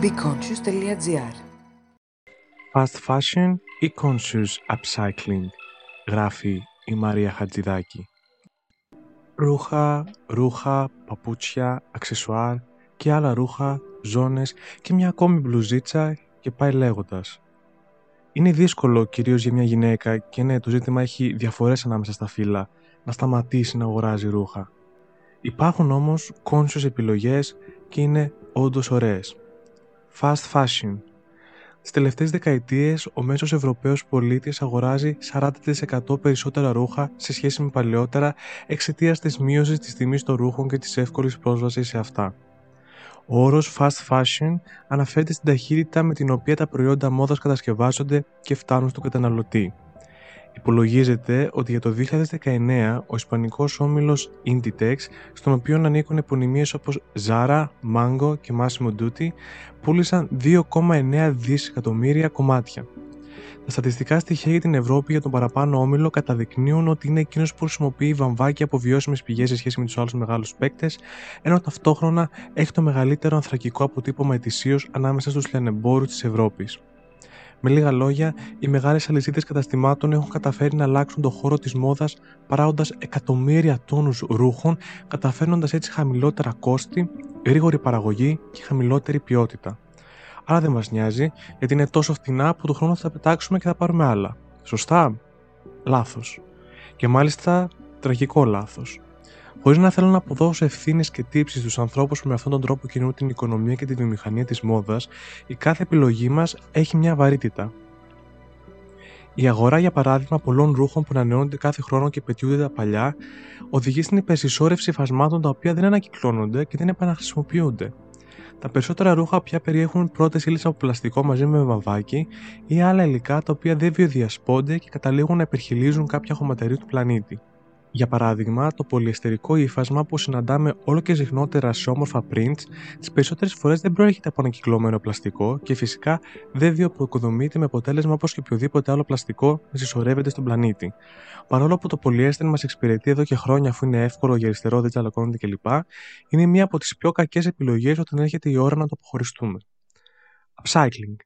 BeConscious.gr Fast fashion ή conscious upcycling, γράφει η Μαρία Χατζηδάκη. Ρούχα, ρούχα, παπούτσια, αξεσουάρ και άλλα ρούχα, ζώνες και μια ακόμη μπλουζίτσα και πάει λέγοντας. Είναι δύσκολο κυρίως για μια γυναίκα και ναι το ζήτημα έχει διαφορές ανάμεσα στα φύλλα να σταματήσει να αγοράζει ρούχα. Υπάρχουν όμως conscious επιλογές και είναι όντως ωραίες. Fast fashion. Στις τελευταίες δεκαετίες, ο μέσος Ευρωπαίος πολίτης αγοράζει 40% περισσότερα ρούχα σε σχέση με παλαιότερα εξαιτίας της μείωσης της τιμής των ρούχων και της εύκολης πρόσβασης σε αυτά. Ο όρος fast fashion αναφέρεται στην ταχύτητα με την οποία τα προϊόντα μόδας κατασκευάζονται και φτάνουν στον καταναλωτή. Υπολογίζεται ότι για το 2019 ο ισπανικός όμιλος Inditex, στον οποίο ανήκουν επωνυμίες όπως Zara, Mango και Massimo Dutti, πούλησαν 2,9 δισεκατομμύρια κομμάτια. Τα στατιστικά στοιχεία για την Ευρώπη για τον παραπάνω όμιλο καταδεικνύουν ότι είναι εκείνος που χρησιμοποιεί βαμβάκι από βιώσιμες πηγές σε σχέση με τους άλλους μεγάλους παίκτες, ενώ ταυτόχρονα έχει το μεγαλύτερο ανθρακικό αποτύπωμα ετησίως ανάμεσα στους λιανεμπόρους της Ευρώπης. Με λίγα λόγια, οι μεγάλες αλυσίδες καταστημάτων έχουν καταφέρει να αλλάξουν τον χώρο της μόδας παράγοντας εκατομμύρια τόνους ρούχων, καταφέρνοντας έτσι χαμηλότερα κόστη, γρήγορη παραγωγή και χαμηλότερη ποιότητα. Άρα δεν μας νοιάζει, γιατί είναι τόσο φτηνά που το χρόνο θα τα πετάξουμε και θα πάρουμε άλλα. Σωστά; Λάθος. Και μάλιστα τραγικό λάθος. Χωρίς να θέλω να αποδώσω ευθύνες και τύψεις στους ανθρώπους που με αυτόν τον τρόπο κινούν την οικονομία και τη βιομηχανία της μόδας, η κάθε επιλογή μας έχει μια βαρύτητα. Η αγορά, για παράδειγμα, πολλών ρούχων που ανανεώνονται κάθε χρόνο και πετιούνται τα παλιά, οδηγεί στην υπερσυσσόρευση φασμάτων τα οποία δεν ανακυκλώνονται και δεν επαναχρησιμοποιούνται. Τα περισσότερα ρούχα πια περιέχουν πρώτες ύλες από πλαστικό μαζί με βαμβάκι ή άλλα υλικά τα οποία δεν βιοδιασπώνται και καταλήγουν να υπερχιλίζουν κάποια χωματερή του πλανήτη. Για παράδειγμα, το πολυεστερικό ύφασμα που συναντάμε όλο και συχνότερα σε όμορφα prints, τις περισσότερες φορές δεν προέρχεται από ανακυκλωμένο πλαστικό και φυσικά δεν βιοποικοδομείται με αποτέλεσμα όπως και οποιοδήποτε άλλο πλαστικό να συσσωρεύεται στον πλανήτη. Παρόλο που το πολυέστερ μας εξυπηρετεί εδώ και χρόνια αφού είναι εύκολο, γεριστερό, δεν τσαλακώνεται κλπ., είναι μία από τις πιο κακές επιλογές όταν έρχεται η ώρα να το αποχωριστούμε. Upcycling.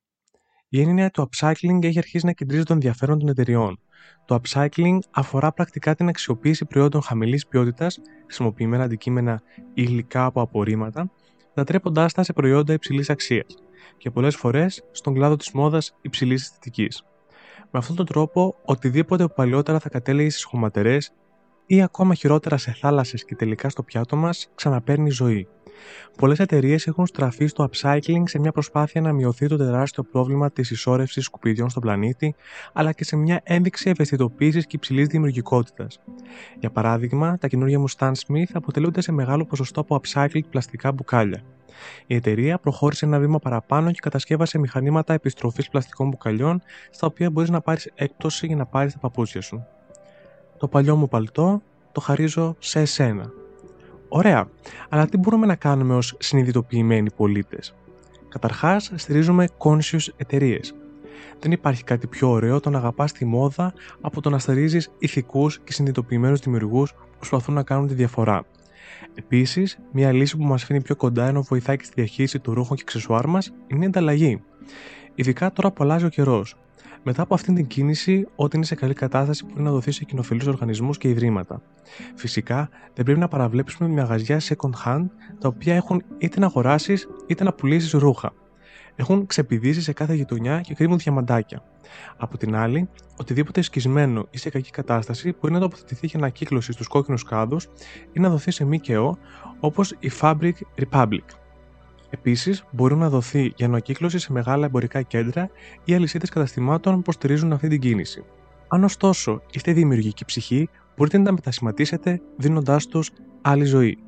Η έννοια του upcycling έχει αρχίσει να κεντρίζει το ενδιαφέρον των εταιριών. Το upcycling αφορά πρακτικά την αξιοποίηση προϊόντων χαμηλής ποιότητας, χρησιμοποιημένα αντικείμενα υλικά από απορρίμματα, μετατρέποντάς τα σε προϊόντα υψηλής αξίας και πολλές φορές στον κλάδο της μόδας υψηλής αισθητικής. Με αυτόν τον τρόπο, οτιδήποτε που παλιότερα θα κατέληγε στις χωματερές ή ακόμα χειρότερα σε θάλασσες και τελικά στο πιάτο μας, ξαναπαίρνει ζωή. Πολλές εταιρείες έχουν στραφεί στο upcycling σε μια προσπάθεια να μειωθεί το τεράστιο πρόβλημα της ισόρρευσης σκουπιδιών στον πλανήτη, αλλά και σε μια ένδειξη ευαισθητοποίησης και υψηλής δημιουργικότητας. Για παράδειγμα, τα καινούργια μου Stan Smith αποτελούνται σε μεγάλο ποσοστό από upcycled πλαστικά μπουκάλια. Η εταιρεία προχώρησε ένα βήμα παραπάνω και κατασκεύασε μηχανήματα επιστροφής πλαστικών μπουκαλιών, στα οποία μπορείς να πάρεις έκπτωση για να πάρεις τα παπούτσια σου. Το παλιό μου παλτό το χαρίζω σε εσένα. Ωραία, αλλά τι μπορούμε να κάνουμε ως συνειδητοποιημένοι πολίτες; Καταρχάς, στηρίζουμε conscious εταιρείες. Δεν υπάρχει κάτι πιο ωραίο το να αγαπάς τη μόδα από το να στηρίζεις ηθικούς και συνειδητοποιημένους δημιουργούς που προσπαθούν να κάνουν τη διαφορά. Επίσης, μια λύση που μας αφήνει πιο κοντά ενώ βοηθάει και στη διαχείριση του ρούχων και αξεσουάρ μας είναι η ανταλλαγή. Ειδικά τώρα που αλλάζει ο καιρός. Μετά από αυτήν την κίνηση, ό,τι είναι σε καλή κατάσταση μπορεί να δοθεί σε κοινοφιλείς οργανισμούς και ιδρύματα. Φυσικά, δεν πρέπει να παραβλέψουμε μαγαζιά second hand, τα οποία έχουν είτε να αγοράσεις είτε να πουλήσεις ρούχα. Έχουν ξεπηδήσεις σε κάθε γειτονιά και κρύβουν διαμαντάκια. Από την άλλη, οτιδήποτε σκισμένο ή σε κακή κατάσταση μπορεί να τοποθετηθεί για ανακύκλωση στους κόκκινους κάδους ή να δοθεί σε ΜΚΟ όπως η Fabric Republic. Επίσης, μπορεί να δοθεί για ανακύκλωση σε μεγάλα εμπορικά κέντρα ή αλυσίδες καταστημάτων που στηρίζουν αυτή την κίνηση. Αν ωστόσο είστε δημιουργική ψυχή, μπορείτε να τα μετασχηματίσετε δίνοντάς τους άλλη ζωή.